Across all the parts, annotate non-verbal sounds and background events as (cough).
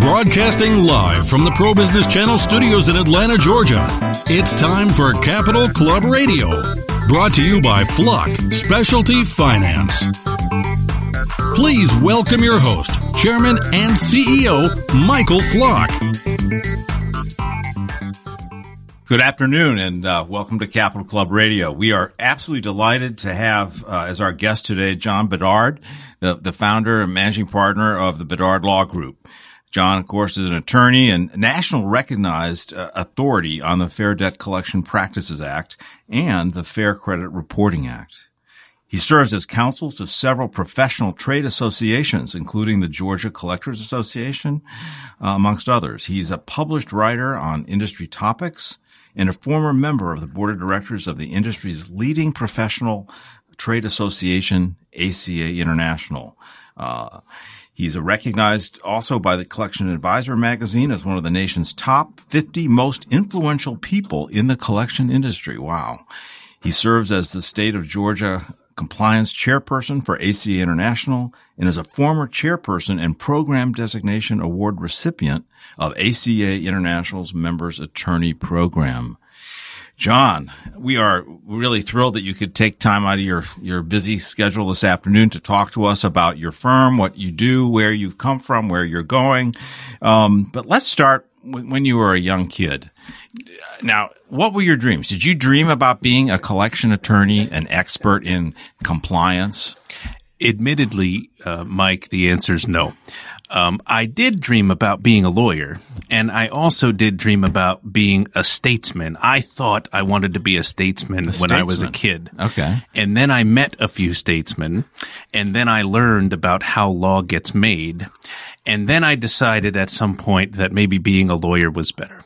Broadcasting live from the Pro Business Channel studios in Atlanta, Georgia. It's time for Capital Club Radio. Brought to you by Flock Specialty Finance. Please welcome your host, Chairman and CEO, Michael Flock. Good afternoon and uh, welcome to Capital Club Radio. We are absolutely delighted to have uh, as our guest today John Bedard, the, the founder and managing partner of the Bedard Law Group. John, of course, is an attorney and national recognized uh, authority on the Fair Debt Collection Practices Act and the Fair Credit Reporting Act. He serves as counsel to several professional trade associations, including the Georgia Collectors Association, uh, amongst others. He's a published writer on industry topics and a former member of the board of directors of the industry's leading professional trade association, ACA International. Uh, he's recognized also by the Collection Advisor magazine as one of the nation's top 50 most influential people in the collection industry. Wow. He serves as the state of Georgia compliance chairperson for ACA International and is a former chairperson and program designation award recipient of ACA International's members attorney program. John, we are really thrilled that you could take time out of your, your busy schedule this afternoon to talk to us about your firm, what you do, where you've come from, where you're going. Um, but let's start when you were a young kid. Now, what were your dreams? Did you dream about being a collection attorney, an expert in compliance? Admittedly, uh, Mike, the answer is no. Um, I did dream about being a lawyer, and I also did dream about being a statesman. I thought I wanted to be a statesman, a statesman. when I was a kid. Okay. And then I met a few statesmen, and then I learned about how law gets made. And then I decided at some point that maybe being a lawyer was better.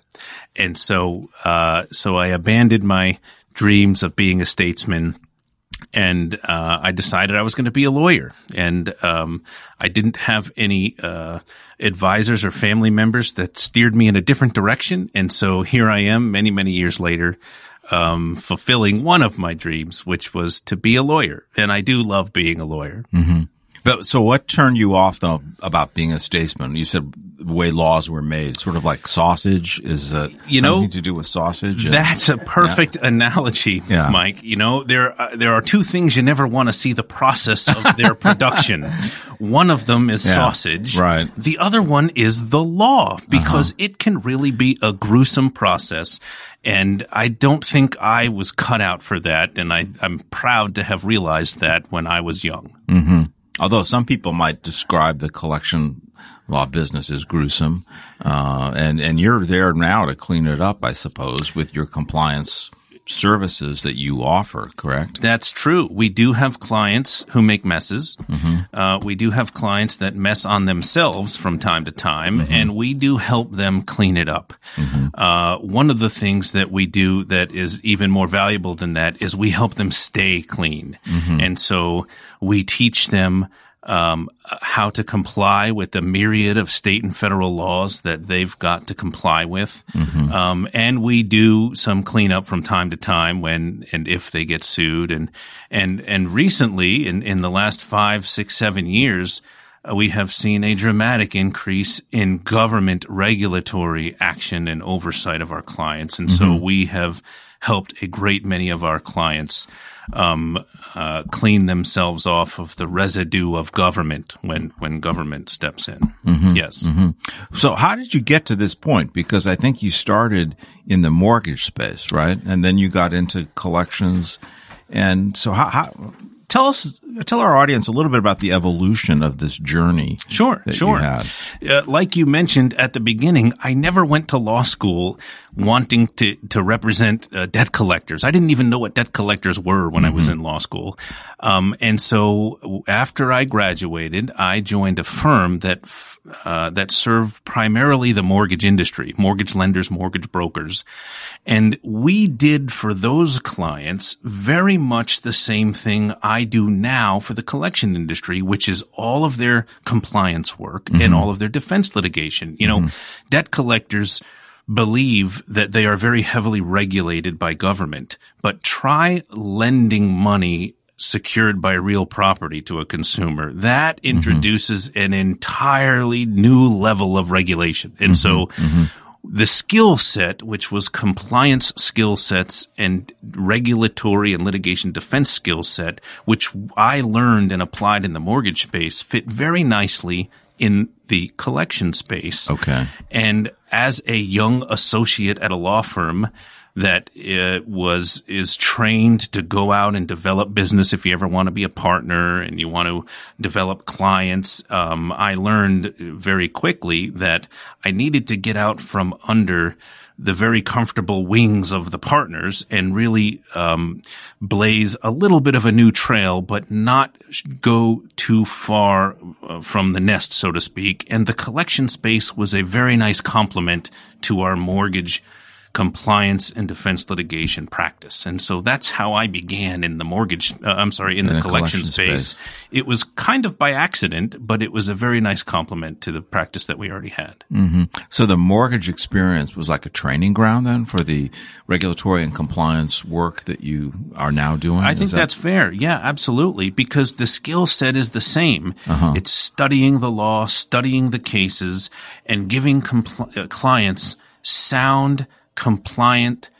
And so, uh, so I abandoned my dreams of being a statesman and uh, I decided I was going to be a lawyer. And um, I didn't have any uh, advisors or family members that steered me in a different direction. And so here I am, many many years later, um, fulfilling one of my dreams, which was to be a lawyer. And I do love being a lawyer. Mm-hmm. But so, what turned you off though about being a statesman? You said the way laws were made, sort of like sausage. Is uh, you know to do with sausage? That's a perfect yeah. analogy, yeah. Mike. You know there uh, there are two things you never want to see the process of (laughs) their production. one of them is yeah, sausage, right? The other one is the law because uh-huh. it can really be a gruesome process. And I don't think I was cut out for that. And I, I'm proud to have realized that when I was young. Mm-hmm. Although some people might describe the collection law business is gruesome, uh, and and you're there now to clean it up, I suppose, with your compliance services that you offer, correct? That's true. We do have clients who make messes. Mm-hmm. Uh, we do have clients that mess on themselves from time to time, mm-hmm. and we do help them clean it up. Mm-hmm. Uh, one of the things that we do that is even more valuable than that is we help them stay clean. Mm-hmm. And so we teach them um, how to comply with the myriad of state and federal laws that they've got to comply with. Mm-hmm. Um, and we do some cleanup from time to time when and if they get sued. And and and recently, in in the last five, six, seven years. Uh, we have seen a dramatic increase in government regulatory action and oversight of our clients. And mm-hmm. so we have helped a great many of our clients um, uh, clean themselves off of the residue of government when when government steps in. Mm-hmm. Yes. So how did you get to this point? Because I think you started in the mortgage space, right? And then you got into collections. And so how, how tell us, tell our audience a little bit about the evolution of this journey. Sure, that sure. You. Uh, like you mentioned at the beginning, I never went to law school wanting to to represent uh, debt collectors. I didn't even know what debt collectors were when I was in law school. Um, and so after I graduated, I joined a firm that f- uh, that served primarily the mortgage industry, mortgage lenders, mortgage brokers, and we did for those clients very much the same thing I do now for the collection industry, which is all of their compliance work and all of their defense litigation. You know, debt collectors believe that they are very heavily regulated by government, but try lending money secured by real property to a consumer. That mm-hmm. introduces an entirely new level of regulation. And mm-hmm. so mm-hmm. the skill set, which was compliance skill sets and regulatory and litigation defense skill set, which I learned and applied in the mortgage space, fit very nicely in the collection space. Okay. And as a young associate at a law firm that was is trained to go out and develop business if you ever want to be a partner and you want to develop clients, um, I learned very quickly that I needed to get out from under the very comfortable wings of the partners and really um, blaze a little bit of a new trail, but not go too far uh, from the nest, so to speak. And the collection space was a very nice complement to our mortgage compliance and defense litigation practice. And so that's how I began in the mortgage, uh, I'm sorry, in, the, the collection, collection space. space. It was kind of by accident, but it was a very nice complement to the practice that we already had. So the mortgage experience was like a training ground then for the regulatory and compliance work that you are now doing? I think that- that's fair. Yeah, absolutely. Because the skill set is the same. It's studying the law, studying the cases, and giving compl- uh, clients sound, compliant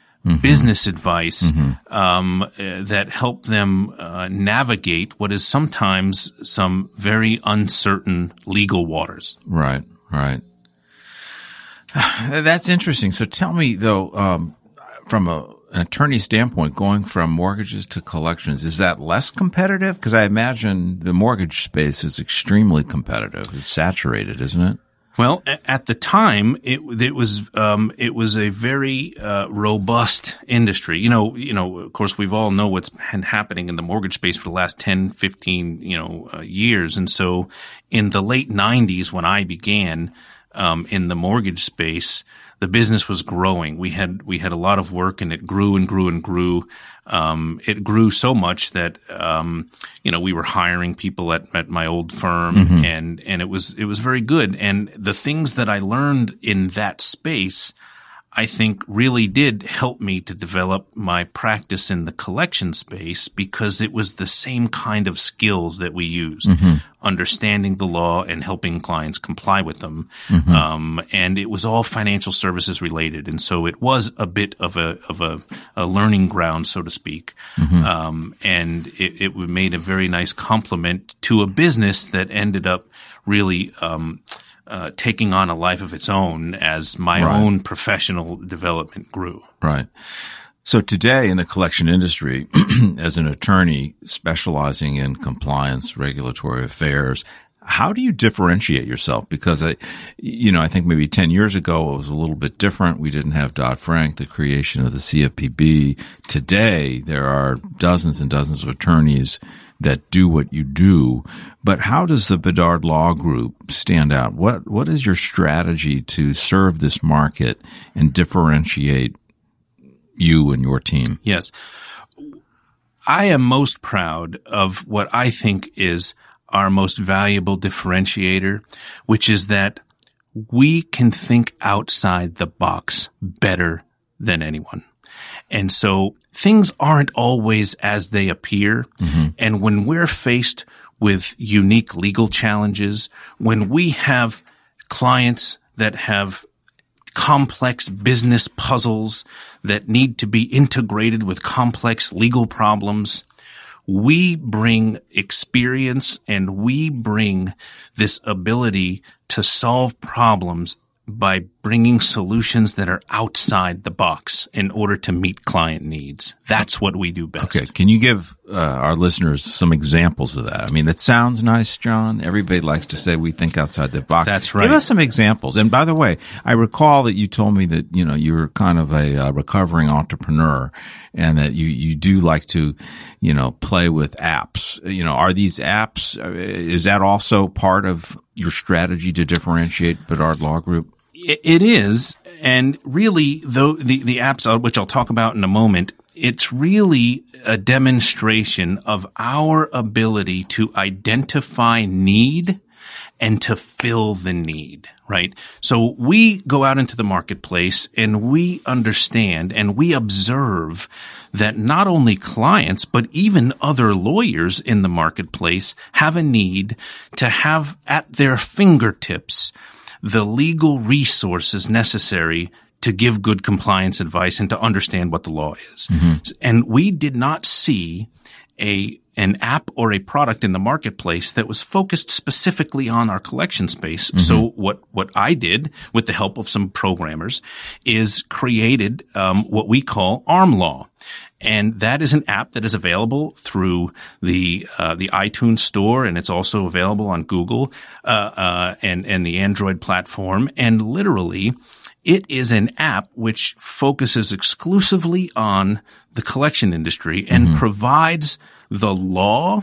business advice um, uh, that help them uh, navigate what is sometimes some very uncertain legal waters. Right, right. (sighs) That's interesting. So tell me though, um, from a, an attorney standpoint, going from mortgages to collections, is that less competitive? Because I imagine the mortgage space is extremely competitive. It's saturated, isn't it? Well, at the time, it it was um, it was a very uh, robust industry. You know, you know. Of course, we've all know what's been happening in the mortgage space for the last 10, 15, you know, uh, years. And so, in the late '90s, when I began um, in the mortgage space, the business was growing. We had we had a lot of work, and it grew and grew and grew. Um, it grew so much that um, you know we were hiring people at, at my old firm, and and it was it was very good. And the things that I learned in that space, I think, really did help me to develop my practice in the collection space because it was the same kind of skills that we used, understanding the law and helping clients comply with them. Um, and it was all financial services related, and so it was a bit of a of a, a learning ground, so to speak. Um, and it, it made a very nice complement to a business that ended up really. Um, uh, taking on a life of its own as my Right. own professional development grew. Right. So today in the collection industry, (clears throat) as an attorney specializing in compliance, regulatory affairs, how do you differentiate yourself? Because I, you know, I think maybe 10 years ago it was a little bit different. We didn't have Dodd-Frank, the creation of the CFPB. Today there are dozens and dozens of attorneys that do what you do. But how does the Bedard Law Group stand out? What, what is your strategy to serve this market and differentiate you and your team. Yes. I am most proud of what I think is our most valuable differentiator, which is that we can think outside the box better than anyone. And so things aren't always as they appear. Mm-hmm. And when we're faced with unique legal challenges, when we have clients that have complex business puzzles that need to be integrated with complex legal problems, we bring experience and we bring this ability to solve problems by bringing solutions that are outside the box in order to meet client needs. That's what we do best. Okay. Can you give uh, our listeners some examples of that? I mean, it sounds nice, John. Everybody likes to say we think outside the box. That's right. Give us some examples. And by the way, I recall that you told me that, you know, you're kind of a uh, recovering entrepreneur and that you, you do like to, you know, play with apps. You know, are these apps, uh, is that also part of your strategy to differentiate Bedard Law Group? It is, and really, though the the apps, uh, which I'll talk about in a moment, it's really a demonstration of our ability to identify need and to fill the need, right? So we go out into the marketplace and we understand and we observe that not only clients, but even other lawyers in the marketplace have a need to have at their fingertips the legal resources necessary to give good compliance advice and to understand what the law is. Mm-hmm. And we did not see a an app or a product in the marketplace that was focused specifically on our collection space. Mm-hmm. So what what I did with the help of some programmers is created um, what we call ARM Law. And that is an app that is available through the uh, the iTunes store, and it's also available on Google uh, uh, and and the Android platform. And literally, it is an app which focuses exclusively on the collection industry and mm-hmm. provides the law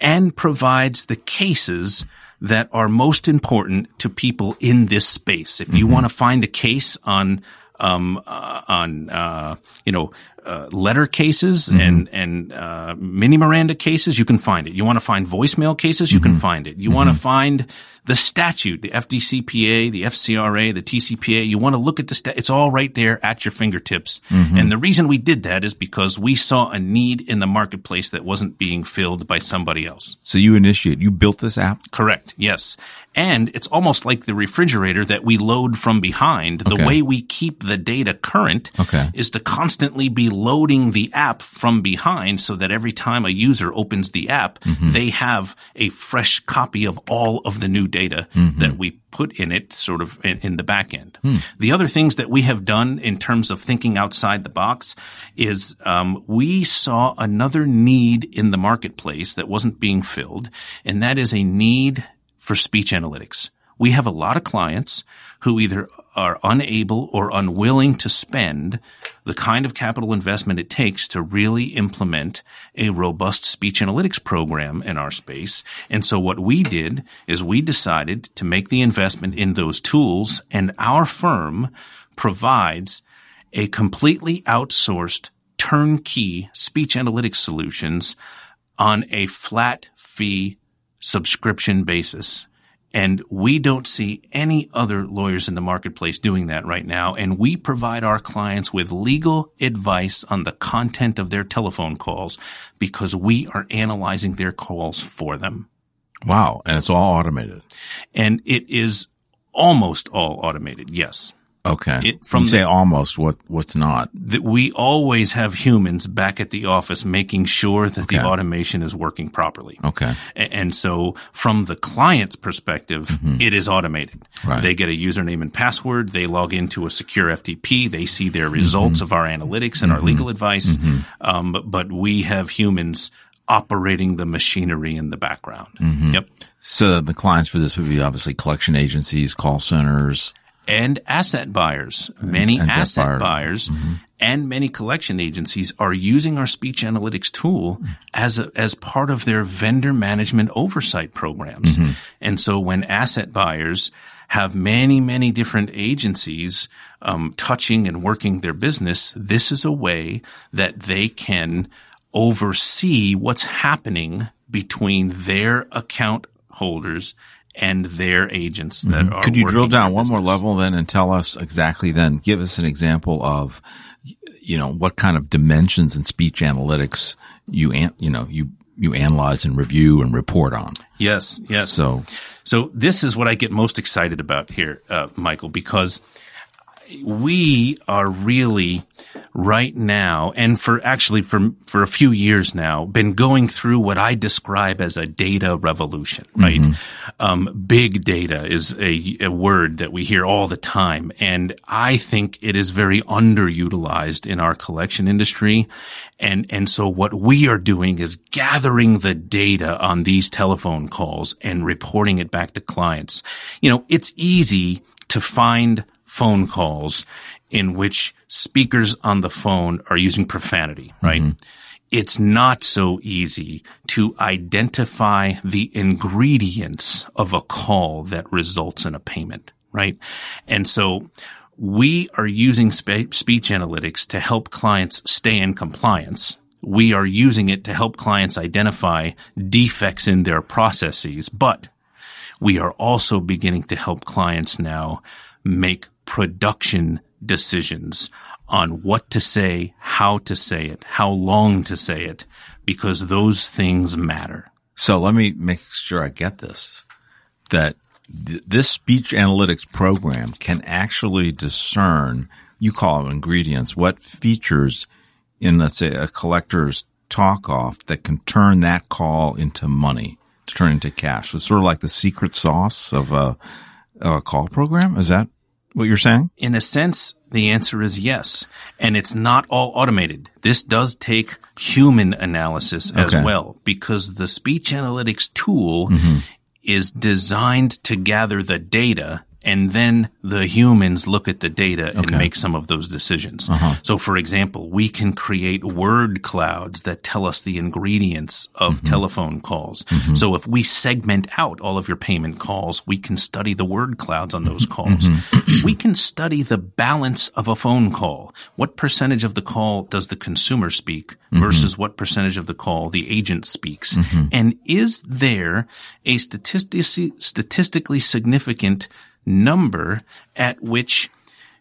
and provides the cases that are most important to people in this space. If you mm-hmm. want to find a case on um, uh, on uh, you know uh, letter cases mm-hmm. and and uh, mini Miranda cases, you can find it. You want to find voicemail cases, you mm-hmm. can find it. You mm-hmm. want to find the statute, the FDCPA, the FCRA, the TCPA. You want to look at the stat. It's all right there at your fingertips. Mm-hmm. And the reason we did that is because we saw a need in the marketplace that wasn't being filled by somebody else. So you initiate, you built this app? Correct. Yes. And it's almost like the refrigerator that we load from behind. The okay. way we keep the data current okay. is to constantly be loading the app from behind so that every time a user opens the app, mm-hmm. they have a fresh copy of all of the new data mm-hmm. that we put in it sort of in, in the back end. Mm. The other things that we have done in terms of thinking outside the box is um, we saw another need in the marketplace that wasn't being filled, and that is a need for speech analytics. We have a lot of clients who either are unable or unwilling to spend the kind of capital investment it takes to really implement a robust speech analytics program in our space. And so what we did is we decided to make the investment in those tools and our firm provides a completely outsourced turnkey speech analytics solutions on a flat fee subscription basis. And we don't see any other lawyers in the marketplace doing that right now. And we provide our clients with legal advice on the content of their telephone calls because we are analyzing their calls for them. Wow. And it's all automated. And it is almost all automated. Yes. Okay. It, from you say the, almost what what's not that we always have humans back at the office making sure that okay. the automation is working properly. Okay. And, and so from the client's perspective, mm-hmm. it is automated. Right. They get a username and password. They log into a secure FTP. They see their results mm-hmm. of our analytics and mm-hmm. our legal advice. Mm-hmm. Um, but, but we have humans operating the machinery in the background. Mm-hmm. Yep. So the clients for this would be obviously collection agencies, call centers and asset buyers. Many and asset buyers, buyers mm-hmm. and many collection agencies are using our speech analytics tool as a, as part of their vendor management oversight programs. Mm-hmm. And so when asset buyers have many, many different agencies um, touching and working their business, this is a way that they can oversee what's happening between their account holders and their agents that mm-hmm. are. Could you drill down one more level then and tell us exactly then? Give us an example of, you know, what kind of dimensions in speech analytics you an, you know you you analyze and review and report on. Yes, yes. So, so this is what I get most excited about here, uh, Michael, because we are really right now, and for actually for, for a few years now, been going through what I describe as a data revolution, right? Mm-hmm. Um, big data is a, a word that we hear all the time. And I think it is very underutilized in our collection industry. And, and so what we are doing is gathering the data on these telephone calls and reporting it back to clients. You know, it's easy to find phone calls in which speakers on the phone are using profanity, right? Mm-hmm. It's not so easy to identify the ingredients of a call that results in a payment, right? And so we are using spe- speech analytics to help clients stay in compliance. We are using it to help clients identify defects in their processes, but we are also beginning to help clients now make production decisions on what to say, how to say it, how long to say it, because those things matter. So let me make sure I get this, that th- this speech analytics program can actually discern, you call them ingredients, what features in, let's say, a collector's talk off that can turn that call into money, to turn into cash. So it's sort of like the secret sauce of a, a call program. Is that what you're saying? In a sense, the answer is yes. And it's not all automated. This does take human analysis as okay. well because the speech analytics tool mm-hmm. is designed to gather the data and then the humans look at the data okay. and make some of those decisions. Uh-huh. So, for example, we can create word clouds that tell us the ingredients of mm-hmm. telephone calls. Mm-hmm. So, if we segment out all of your payment calls, we can study the word clouds on those calls. Mm-hmm. we can study the balance of a phone call. What percentage of the call does the consumer speak mm-hmm. versus what percentage of the call the agent speaks? Mm-hmm. And is there a statistically, statistically significant number at which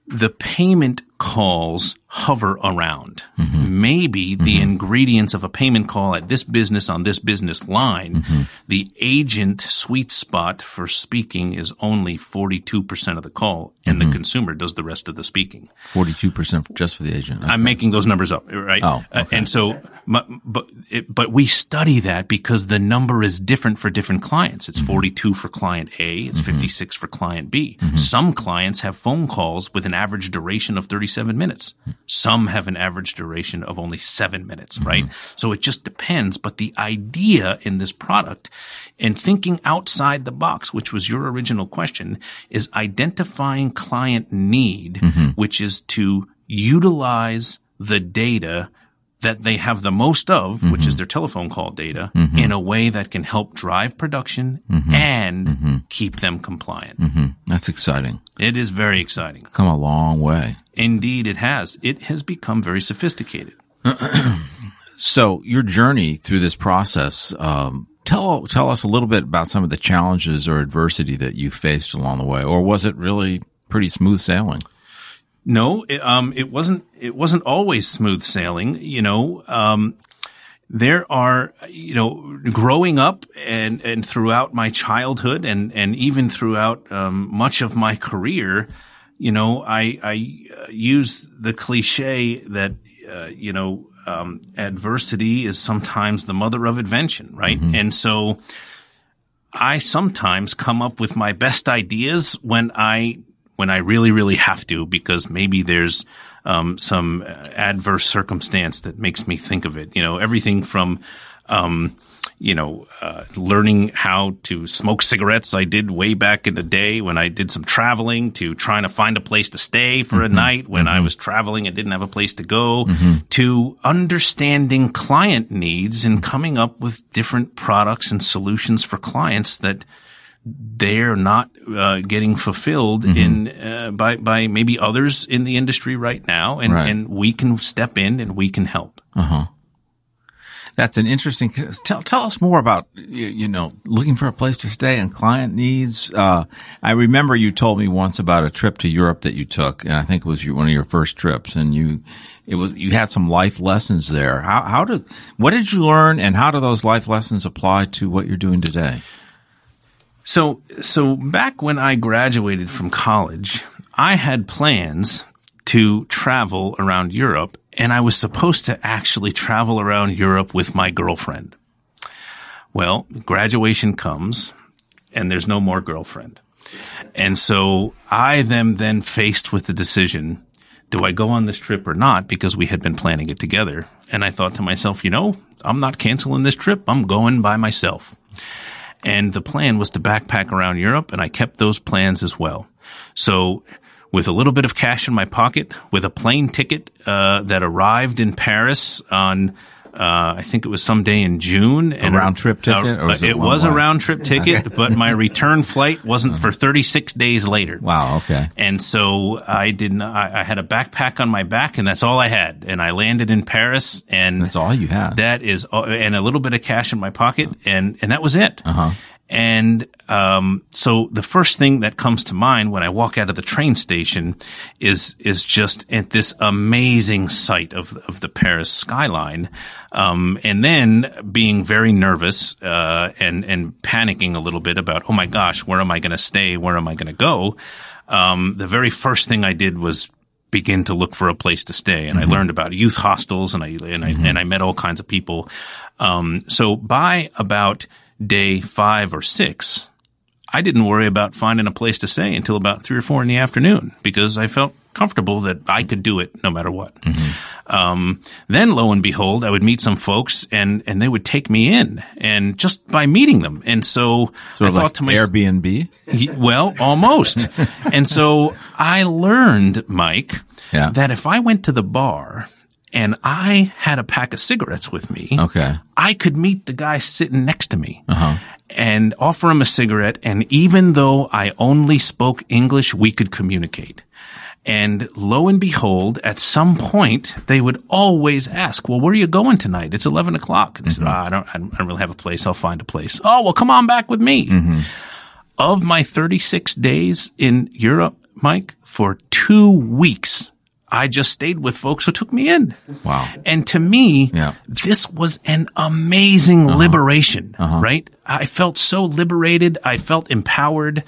the payment calls hover around. Mm-hmm. Maybe mm-hmm. the ingredients of a payment call at this business on this business line, mm-hmm. the agent sweet spot for speaking is only 42% of the call and the mm-hmm. consumer does the rest of the speaking. 42% just for the agent. Okay. I'm making those numbers up, right? Oh, uh, okay. uh, and so, but, it, but we study that because the number is different for different clients. It's mm-hmm. 42 for client A. It's mm-hmm. 56 for client B. Some clients have phone calls with an average duration of 37 minutes. Some have an average duration of only seven minutes, mm-hmm. right? So it just depends. But the idea in this product and thinking outside the box, which was your original question, is identifying client need, mm-hmm. which is to utilize the data that they have the most of, mm-hmm. which is their telephone call data, mm-hmm. in a way that can help drive production mm-hmm. and mm-hmm. keep them compliant. Mm-hmm. That's exciting. It is very exciting. Come a long way. Indeed, it has. It has become very sophisticated. (clears throat) so, your journey through this process, um, tell tell us a little bit about some of the challenges or adversity that you faced along the way, or was it really pretty smooth sailing? No, it, um, it wasn't. It wasn't always smooth sailing. You know, um, there are, you know, growing up and and throughout my childhood and and even throughout um, much of my career, you know, I I uh, use the cliche that uh, you know um, adversity is sometimes the mother of invention, right? Mm-hmm. And so. I sometimes come up with my best ideas when I when I really, really have to, because maybe there's um, some adverse circumstance that makes me think of it. You know, everything from, um, you know, uh, learning how to smoke cigarettes. I did way back in the day when I did some traveling to trying to find a place to stay for mm-hmm. a night when mm-hmm. I was traveling and didn't have a place to go mm-hmm. to understanding client needs and coming up with different products and solutions for clients that they're not uh, getting fulfilled mm-hmm. in uh, by by maybe others in the industry right now, and right. and we can step in and we can help. Uh huh. That's an interesting. Tell tell us more about you, you know looking for a place to stay and client needs. Uh, I remember you told me once about a trip to Europe that you took, and I think it was your, one of your first trips, and you it was you had some life lessons there. How how did what did you learn, and how do those life lessons apply to what you're doing today? So, so back when I graduated from college, I had plans to travel around Europe and I was supposed to actually travel around Europe with my girlfriend. Well, graduation comes and there's no more girlfriend. And so I then then faced with the decision, do I go on this trip or not? Because we had been planning it together. And I thought to myself, you know, I'm not canceling this trip. I'm going by myself. And the plan was to backpack around Europe and I kept those plans as well. So with a little bit of cash in my pocket, with a plane ticket uh, that arrived in Paris on uh, I think it was some day in June. A round trip ticket? Uh, it, it was a round trip ticket, okay. but my (laughs) return flight wasn't for 36 days later. Wow. Okay. And so I didn't, I, I, had a backpack on my back and that's all I had. And I landed in Paris and that's all you had. That is, and a little bit of cash in my pocket and, and that was it. Uh huh. And um, so the first thing that comes to mind when I walk out of the train station is is just at this amazing sight of of the Paris skyline, um, and then being very nervous uh, and and panicking a little bit about oh my gosh where am I going to stay where am I going to go. Um, the very first thing I did was begin to look for a place to stay. And mm-hmm. I learned about youth hostels and I, and I, mm-hmm. and I met all kinds of people. Um, so by about day five or six, I didn't worry about finding a place to stay until about three or four in the afternoon because I felt comfortable that I could do it no matter what. Mm-hmm. Um, then lo and behold, I would meet some folks and, and they would take me in and just by meeting them. And so sort I thought like to myself, Airbnb? Well, almost. (laughs) and so I learned, Mike, yeah. that if I went to the bar and I had a pack of cigarettes with me. Okay. I could meet the guy sitting next to me uh-huh. and offer him a cigarette. And even though I only spoke English, we could communicate. And lo and behold, at some point, they would always ask, well, where are you going tonight? It's 11 o'clock. And I said, oh, I don't, I don't really have a place. I'll find a place. Oh, well, come on back with me. Mm-hmm. Of my 36 days in Europe, Mike, for two weeks, I just stayed with folks who took me in. Wow. And to me, yeah. this was an amazing uh-huh. liberation, uh-huh. right? I felt so liberated. I felt empowered.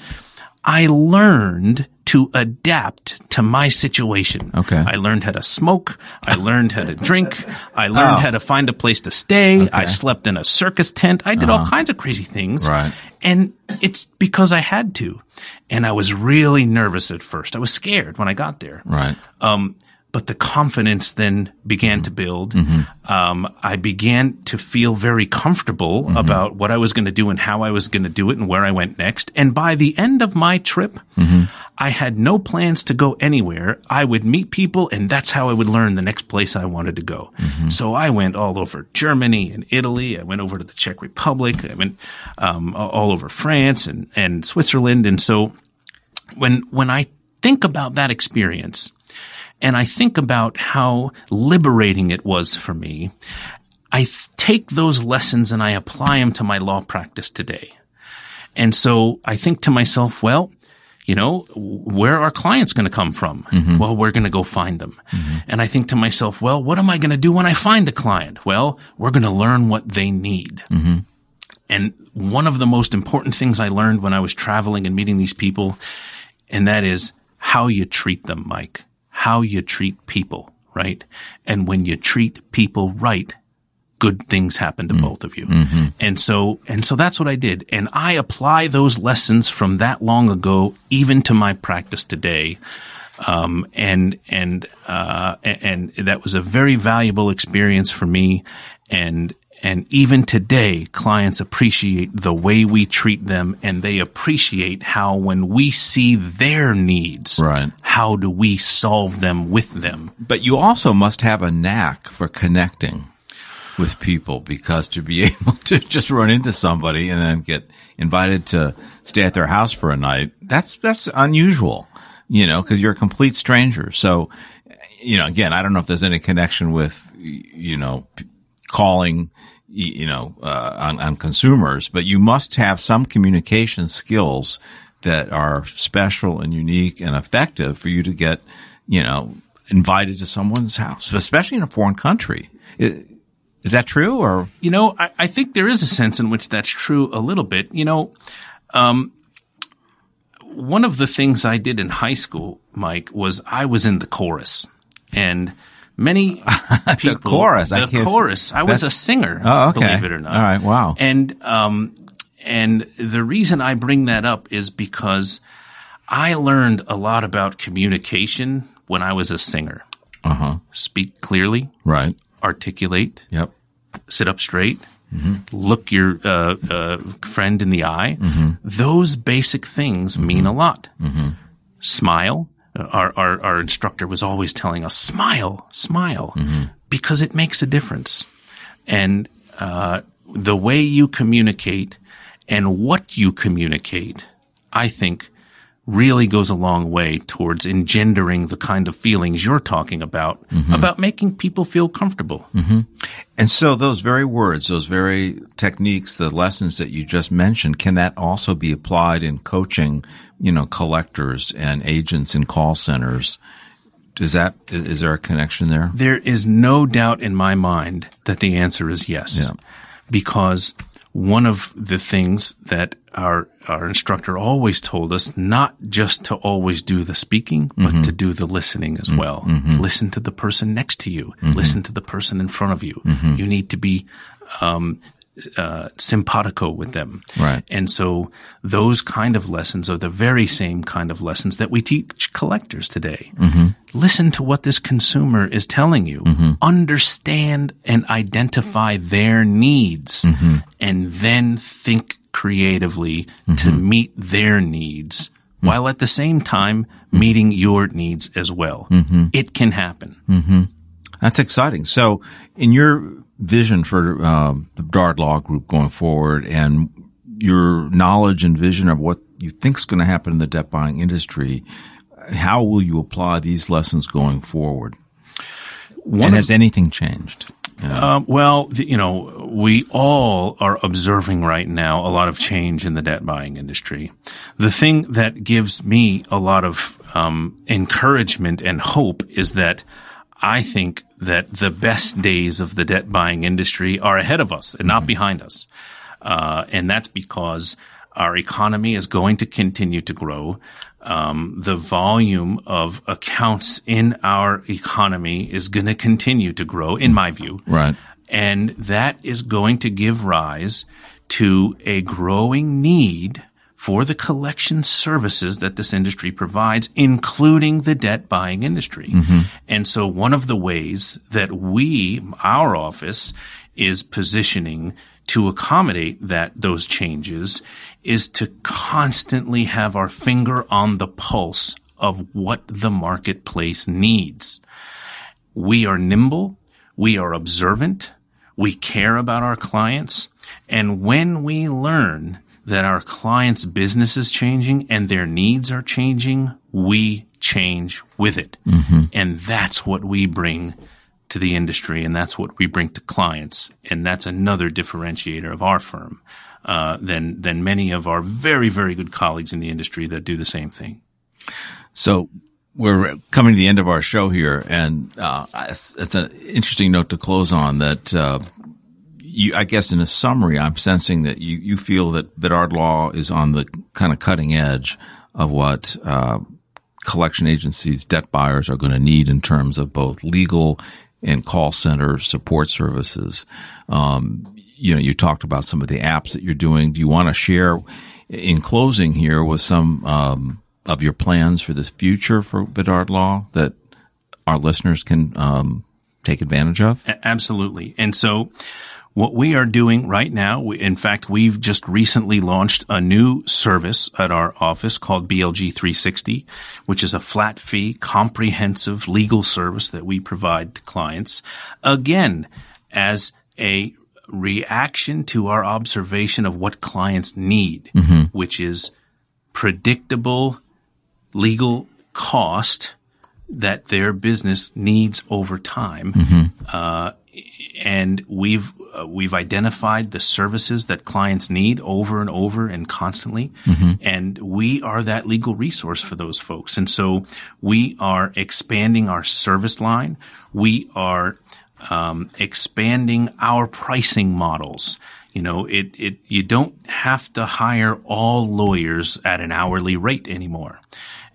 I learned to adapt to my situation. Okay. I learned how to smoke. I learned how to drink. (laughs) I learned oh. how to find a place to stay. Okay. I slept in a circus tent. I did uh-huh. all kinds of crazy things. Right. And it's because I had to. And I was really nervous at first. I was scared when I got there. Right. Um, but the confidence then began to build. Mm-hmm. Um, I began to feel very comfortable mm-hmm. about what I was going to do and how I was going to do it and where I went next. And by the end of my trip, mm-hmm. I had no plans to go anywhere. I would meet people and that's how I would learn the next place I wanted to go. Mm-hmm. So I went all over Germany and Italy. I went over to the Czech Republic. I went um, all over France and, and Switzerland. And so when, when I think about that experience, and I think about how liberating it was for me, I th- take those lessons and I apply them to my law practice today. And so I think to myself, well, you know, where are clients going to come from? Mm-hmm. Well, we're going to go find them. Mm-hmm. And I think to myself, well, what am I going to do when I find a client? Well, we're going to learn what they need. Mm-hmm. And one of the most important things I learned when I was traveling and meeting these people, and that is how you treat them, Mike how you treat people, right? And when you treat people right, good things happen to mm both of you. Mm-hmm. And so, and so that's what I did. And I apply those lessons from that long ago, even to my practice today. Um, and, and, uh, and that was a very valuable experience for me. And, and even today, clients appreciate the way we treat them and they appreciate how when we see their needs, right. how do we solve them with them? But you also must have a knack for connecting with people because to be (laughs) able to just run into somebody and then get invited to stay at their house for a night, that's, that's unusual, you know, cause you're a complete stranger. So, you know, again, I don't know if there's any connection with, you know, calling you know, uh, on, on consumers, but you must have some communication skills that are special and unique and effective for you to get, you know, invited to someone's house, especially in a foreign country. Is that true or? You know, I, I, think there is a sense in which that's true a little bit. You know, um, one of the things I did in high school, Mike, was I was in the chorus, and many (laughs) people. the chorus. The I chorus. I was a singer. Oh, okay. Believe it or not. All right. Wow. And um, and the reason I bring that up is because I learned a lot about communication when I was a singer. Uh huh. Speak clearly, Right. articulate, Yep. sit up straight, look your uh, uh, friend in the eye. Those basic things mean a lot. Smile. Our, our our instructor was always telling us smile, smile, because it makes a difference. And uh, the way you communicate and what you communicate, I think, really goes a long way towards engendering the kind of feelings you're talking about, mm-hmm. about making people feel comfortable. Mm-hmm. And so those very words, those very techniques, the lessons that you just mentioned, can that also be applied in coaching, you know, collectors and agents in call centers? Is that, is there a connection there? There is no doubt in my mind that the answer is yes. Yeah. Because one of the things that our our instructor always told us not just to always do the speaking, but mm-hmm. to do the listening as mm-hmm. well. Mm-hmm. Listen to the person next to you. Listen to the person in front of you. You need to be um, uh, simpatico with them. Right. And so those kind of lessons are the very same kind of lessons that we teach collectors today. Listen to what this consumer is telling you. Understand and identify their needs and then think creatively to meet their needs while at the same time meeting your needs as well. It can happen. That's exciting. So, in your vision for um, the Bedard Law Group going forward, and your knowledge and vision of what you think is going to happen in the debt buying industry, how will you apply these lessons going forward? One and has anything changed? Um, well, the, you know, we all are observing right now a lot of change in the debt buying industry. The thing that gives me a lot of um, encouragement and hope is that I think that the best days of the debt buying industry are ahead of us and not behind us. Uh, and that's because our economy is going to continue to grow. Um, the volume of accounts in our economy is going to continue to grow, in my view. Right. And that is going to give rise to a growing need for the collection services that this industry provides, including the debt buying industry. Mm-hmm. And so one of the ways that we, our office, is positioning to accommodate that those changes is to constantly have our finger on the pulse of what the marketplace needs. We are nimble. We are observant. We care about our clients. And when we learn that our clients' business is changing and their needs are changing, we change with it. And that's what we bring to the industry and that's what we bring to clients. And that's another differentiator of our firm. Uh, than than many of our very very good colleagues in the industry that do the same thing. So we're coming to the end of our show here, and uh, it's, it's an interesting note to close on. That uh, you, I guess, in a summary, I'm sensing that you you feel that Bedard Law is on the kind of cutting edge of what uh, collection agencies, debt buyers are going to need in terms of both legal and call center support services. Um, you know, you talked about some of the apps that you're doing. Do you want to share in closing here with some um, of your plans for the future for Bedard Law that our listeners can um, take advantage of? Absolutely. And so what we are doing right now, we, in fact, we've just recently launched a new service at our office called BLG 360, which is a flat fee, comprehensive legal service that we provide to clients. Again, as a reaction to our observation of what clients need, which is predictable legal cost that their business needs over time. Uh, and we've uh, we've identified the services that clients need over and over and constantly, and we are that legal resource for those folks. And so we are expanding our service line. We are um, expanding our pricing models. You know, it, it, you don't have to hire all lawyers at an hourly rate anymore.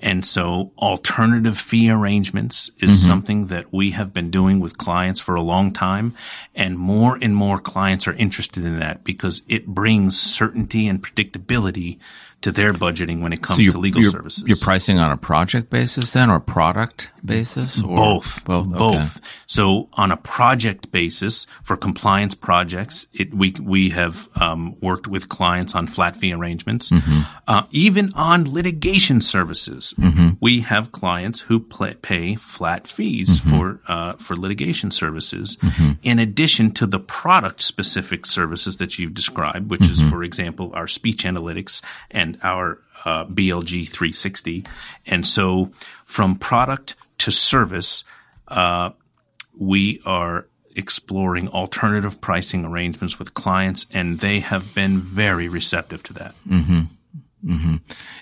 And so alternative fee arrangements is mm-hmm. something that we have been doing with clients for a long time. And more and more clients are interested in that because it brings certainty and predictability to their budgeting when it comes so to legal you're, services. You're pricing on a project basis then or product basis? Or? Both. Both. Both. So on a project basis for compliance projects, it, we, we have um, worked with clients on flat fee arrangements. Mm-hmm. Uh, even on litigation services, mm-hmm. we have clients who play, pay flat fees mm-hmm. for, uh, for litigation services mm-hmm. in addition to the product specific services that you've described, which is, mm-hmm. for example, our speech analytics and our uh, BLG 360. And so from product to service, uh, we are exploring alternative pricing arrangements with clients, and they have been very receptive to that. Mm-hmm. Mm-hmm.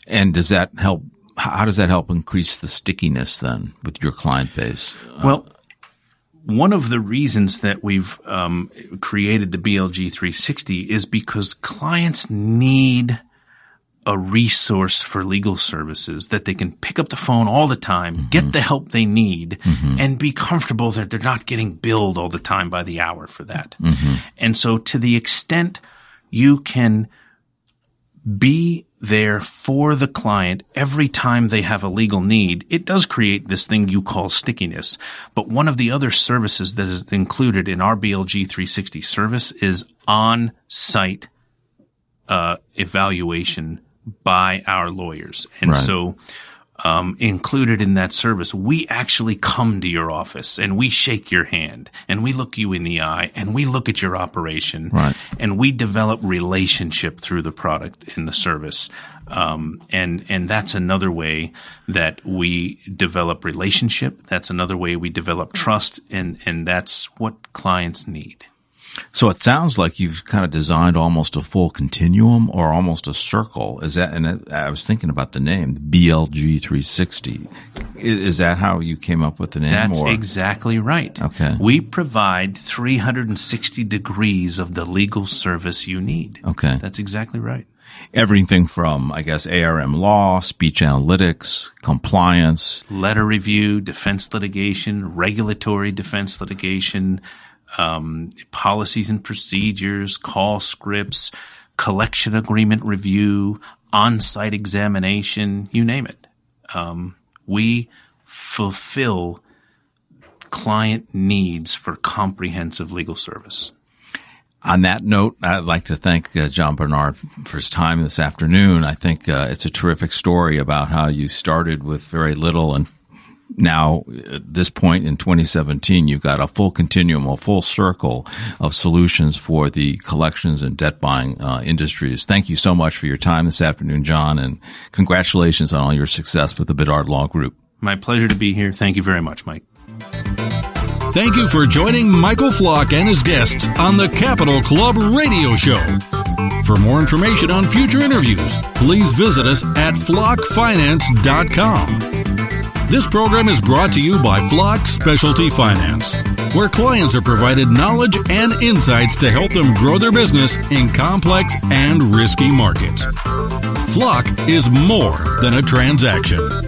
And does that help? How does that help increase the stickiness then with your client base? Well, one of the reasons that we've um, created the BLG 360 is because clients need a resource for legal services that they can pick up the phone all the time, mm-hmm. get the help they need, mm-hmm. and be comfortable that they're not getting billed all the time by the hour for that. Mm-hmm. And so to the extent you can be there for the client every time they have a legal need, it does create this thing you call stickiness. But one of the other services that is included in our BLG 360 service is on-site uh, evaluation by our lawyers. And right. so, um, included in that service, we actually come to your office and we shake your hand and we look you in the eye and we look at your operation right. and we develop relationship through the product and the service. Um, and and that's another way that we develop relationship. That's another way we develop trust, and and that's what clients need. So it sounds like you've kind of designed almost a full continuum or almost a circle. Is that, and I was thinking about the name, BLG 360. Is that how you came up with the name? That's or? exactly right. Okay. We provide 360 degrees of the legal service you need. Okay. That's exactly right. Everything from, I guess, ARM law, speech analytics, compliance, letter review, defense litigation, regulatory defense litigation, um, policies and procedures, call scripts, collection agreement review, on-site examination, you name it. Um, we fulfill client needs for comprehensive legal service. On that note, I'd like to thank uh, John Bedard for his time this afternoon. I think uh, it's a terrific story about how you started with very little and now at this point in 2017, you've got a full continuum, a full circle of solutions for the collections and debt buying uh, industries. Thank you so much for your time this afternoon, John, and congratulations on all your success with the Bedard Law Group. My pleasure to be here. Thank you very much, Mike. Thank you for joining Michael Flock and his guests on the Capital Club radio show. For more information on future interviews, please visit us at flockfinance.com. This program is brought to you by Flock Specialty Finance, where clients are provided knowledge and insights to help them grow their business in complex and risky markets. Flock is more than a transaction.